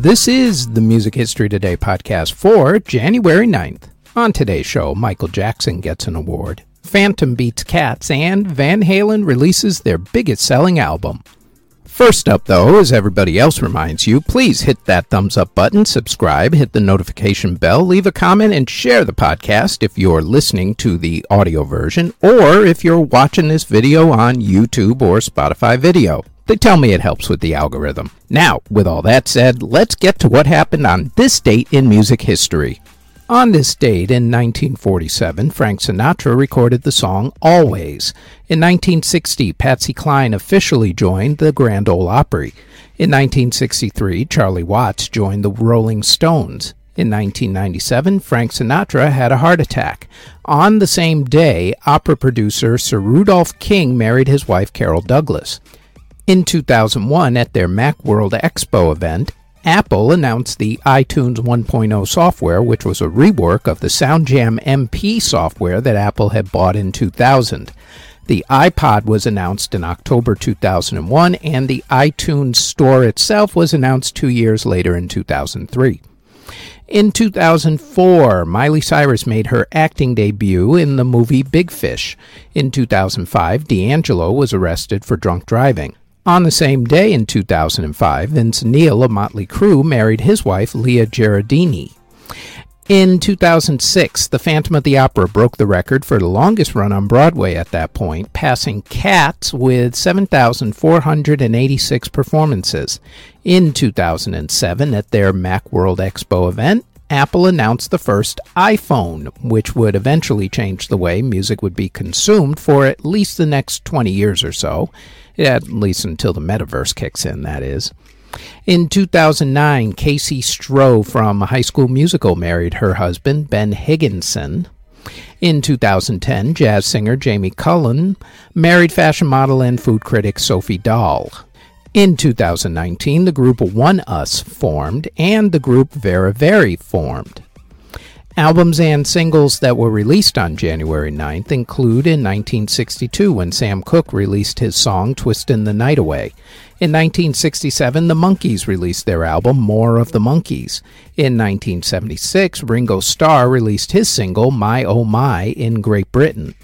This is the Music History Today podcast for January 9th. On today's show, Michael Jackson gets an award, Phantom beats Cats, and Van Halen releases their biggest selling album. First up, though, as everybody else reminds you, please hit that thumbs up button, subscribe, hit the notification bell, leave a comment, and share the podcast if you're listening to the audio version or if you're watching this video on YouTube or Spotify video. They tell me it helps with the algorithm. Now, with all that said, let's get to what happened on this date in music history. On this date in 1947, Frank Sinatra recorded the song Always. In 1960, Patsy Cline officially joined the Grand Ole Opry. In 1963, Charlie Watts joined the Rolling Stones. In 1997, Frank Sinatra had a heart attack. On the same day, opera producer Sir Rudolf Bing married his wife Carol Douglas. In 2001, at their Macworld Expo event, Apple announced the iTunes 1.0 software, which was a rework of the SoundJam MP software that Apple had bought in 2000. The iPod was announced in October 2001, and the iTunes Store itself was announced two years later in 2003. In 2004, Miley Cyrus made her acting debut in the movie Big Fish. In 2005, D'Angelo was arrested for drunk driving. On the same day in 2005, Vince Neil of Motley Crue married his wife Leah Gerardini. In 2006, The Phantom of the Opera broke the record for the longest run on Broadway at that point, passing Cats with 7,486 performances. In 2007, at their Macworld Expo event, Apple announced the first iPhone, which would eventually change the way music would be consumed for at least the next 20 years or so, at least until the metaverse kicks in, that is. In 2009, KayCee Stroh from High School Musical married her husband, Ben Higginson. In 2010, jazz singer Jamie Cullum married fashion model and food critic Sophie Dahl. In 2019, the group ONEUS formed and the group VERIVERY formed. Albums and singles that were released on January 9th include in 1962 when Sam Cooke released his song Twistin' the Night Away. In 1967, the Monkees released their album More of the Monkees. In 1976, Ringo Starr released his single My Oh My in Great Britain.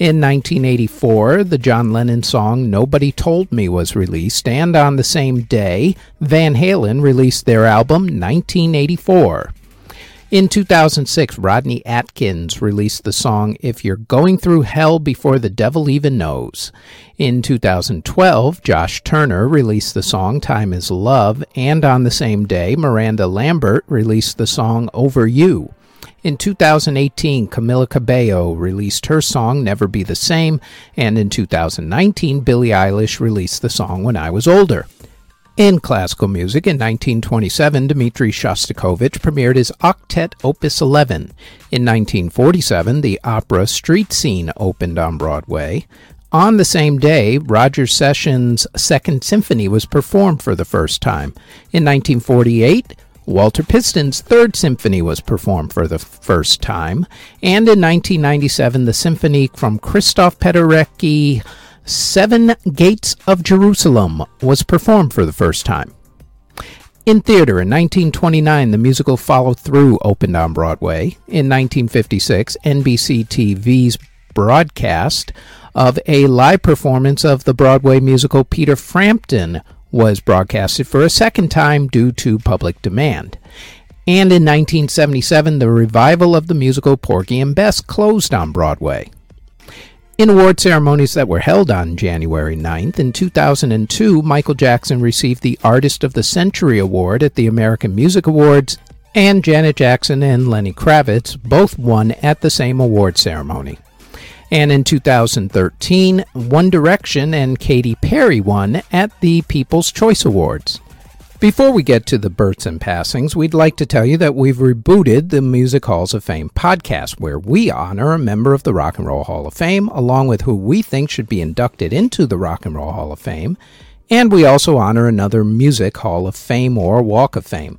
In 1984, the John Lennon song Nobody Told Me was released, and on the same day, Van Halen released their album 1984. In 2006, Rodney Atkins released the song If You're Going Through Hell Before the Devil Even Knows. In 2012, Josh Turner released the song Time is Love, and on the same day, Miranda Lambert released the song Over You. In 2018, Camila Cabello released her song Never Be the Same, and in 2019, Billie Eilish released the song When I Was Older. In classical music, in 1927, Dmitri Shostakovich premiered his Octet Opus 11. In 1947, the opera Street Scene opened on Broadway. On the same day, Roger Sessions' Second Symphony was performed for the first time. In 1948, Walter Piston's Third Symphony was performed for the first time, and in 1997, the symphony from Christoph Penderecki, Seven Gates of Jerusalem, was performed for the first time. In theater, in 1929, the musical Follow Through opened on Broadway. In 1956, NBC TV's broadcast of a live performance of the Broadway musical Peter Frampton was broadcasted for a second time due to public demand. And in 1977, the revival of the musical Porgy and Bess closed on Broadway. In award ceremonies that were held on January 9th, in 2002, Michael Jackson received the Artist of the Century Award at the American Music Awards, and Janet Jackson and Lenny Kravitz both won at the same award ceremony. And in 2013, One Direction and Katy Perry won at the People's Choice Awards. Before we get to the births and passings, we'd like to tell you that we've rebooted the Music Halls of Fame podcast, where we honor a member of the Rock and Roll Hall of Fame, along with who we think should be inducted into the Rock and Roll Hall of Fame, and we also honor another Music Hall of Fame or Walk of Fame.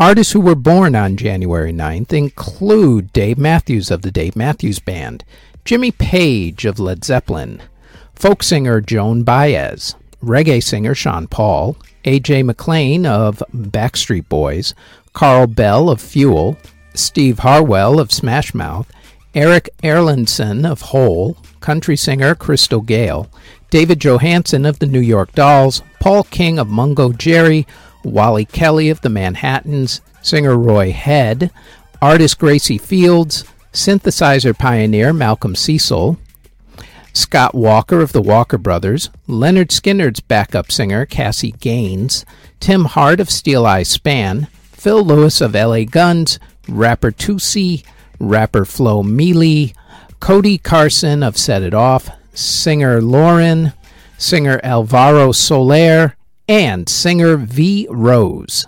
Artists who were born on January 9th include Dave Matthews of the Dave Matthews Band, Jimmy Page of Led Zeppelin, folk singer Joan Baez, reggae singer Sean Paul, A.J. McLean of Backstreet Boys, Carl Bell of Fuel, Steve Harwell of Smash Mouth, Eric Erlandson of Hole, country singer Crystal Gayle, David Johansen of the New York Dolls, Paul King of Mungo Jerry, Wally Kelly of the Manhattans, singer Roy Head, artist Gracie Fields, synthesizer pioneer Malcolm Cecil, Scott Walker of the Walker Brothers, Lynyrd Skynyrd's backup singer Cassie Gaines, Tim Hart of Steeleye Span, Phil Lewis of LA Guns, rapper Toosii, rapper Flo Milli, Cody Carson of Set It Off, singer Lauren, singer Alvaro Soler, and singer V. Rose.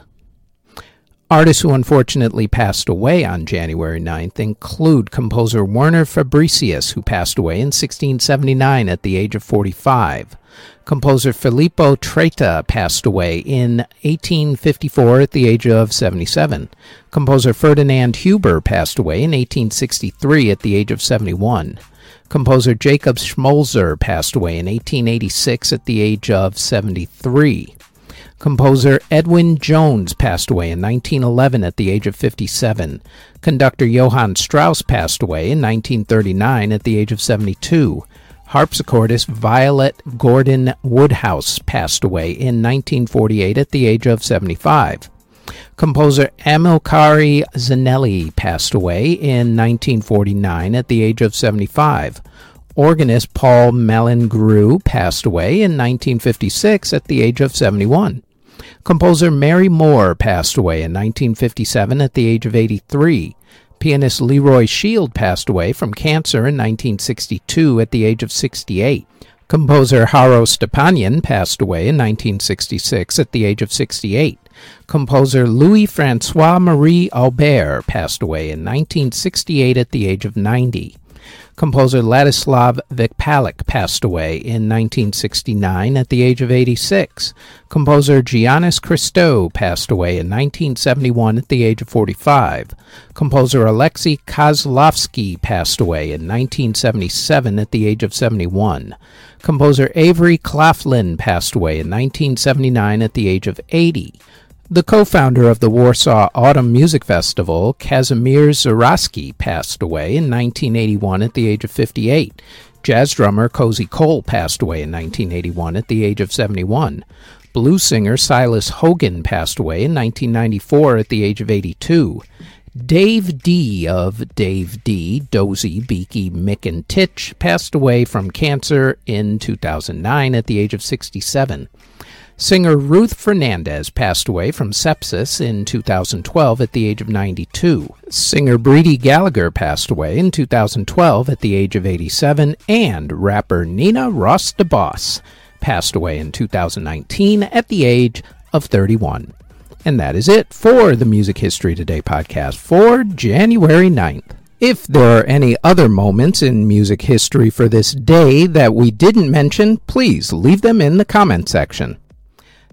Artists who unfortunately passed away on January 9th include composer Werner Fabricius, who passed away in 1679 at the age of 45. Composer Filippo Treta passed away in 1854 at the age of 77. Composer Ferdinand Huber passed away in 1863 at the age of 71. Composer Jacob Schmolzer passed away in 1886 at the age of 73. Composer Edwin Jones passed away in 1911 at the age of 57. Conductor Johann Strauss passed away in 1939 at the age of 72. Harpsichordist Violet Gordon Woodhouse passed away in 1948 at the age of 75. Composer Amilcare Zanelli passed away in 1949 at the age of 75. Organist Paul Malingru passed away in 1956 at the age of 71. Composer Mary Moore passed away in 1957 at the age of 83. Pianist Leroy Shield passed away from cancer in 1962 at the age of 68. Composer Haro Stepanian passed away in 1966 at the age of 68. Composer Louis Francois Marie Aubert passed away in 1968 at the age of 90. Composer Ladislav Vycpálek passed away in 1969 at the age of 86. Composer Giannis Christou passed away in 1971 at the age of 45. Composer Alexei Kozlovsky passed away in 1977 at the age of 71. Composer Avery Claflin passed away in 1979 at the age of 80. The co-founder of the Warsaw Autumn Music Festival, Kazimierz Zarowski, passed away in 1981 at the age of 58. Jazz drummer Cozy Cole passed away in 1981 at the age of 71. Blues singer Silas Hogan passed away in 1994 at the age of 82. Dave Dee of Dave Dee, Dozy, Beaky, Mick, and Tich passed away from cancer in 2009 at the age of 67. Singer Ruth Fernandez passed away from sepsis in 2012 at the age of 92. Singer Bridie Gallagher passed away in 2012 at the age of 87, and rapper Nina Ross DeBoss passed away in 2019 at the age of 31. And that is it for the Music History Today podcast for January 9th. If there are any other moments in music history for this day that we didn't mention, please leave them in the comment section.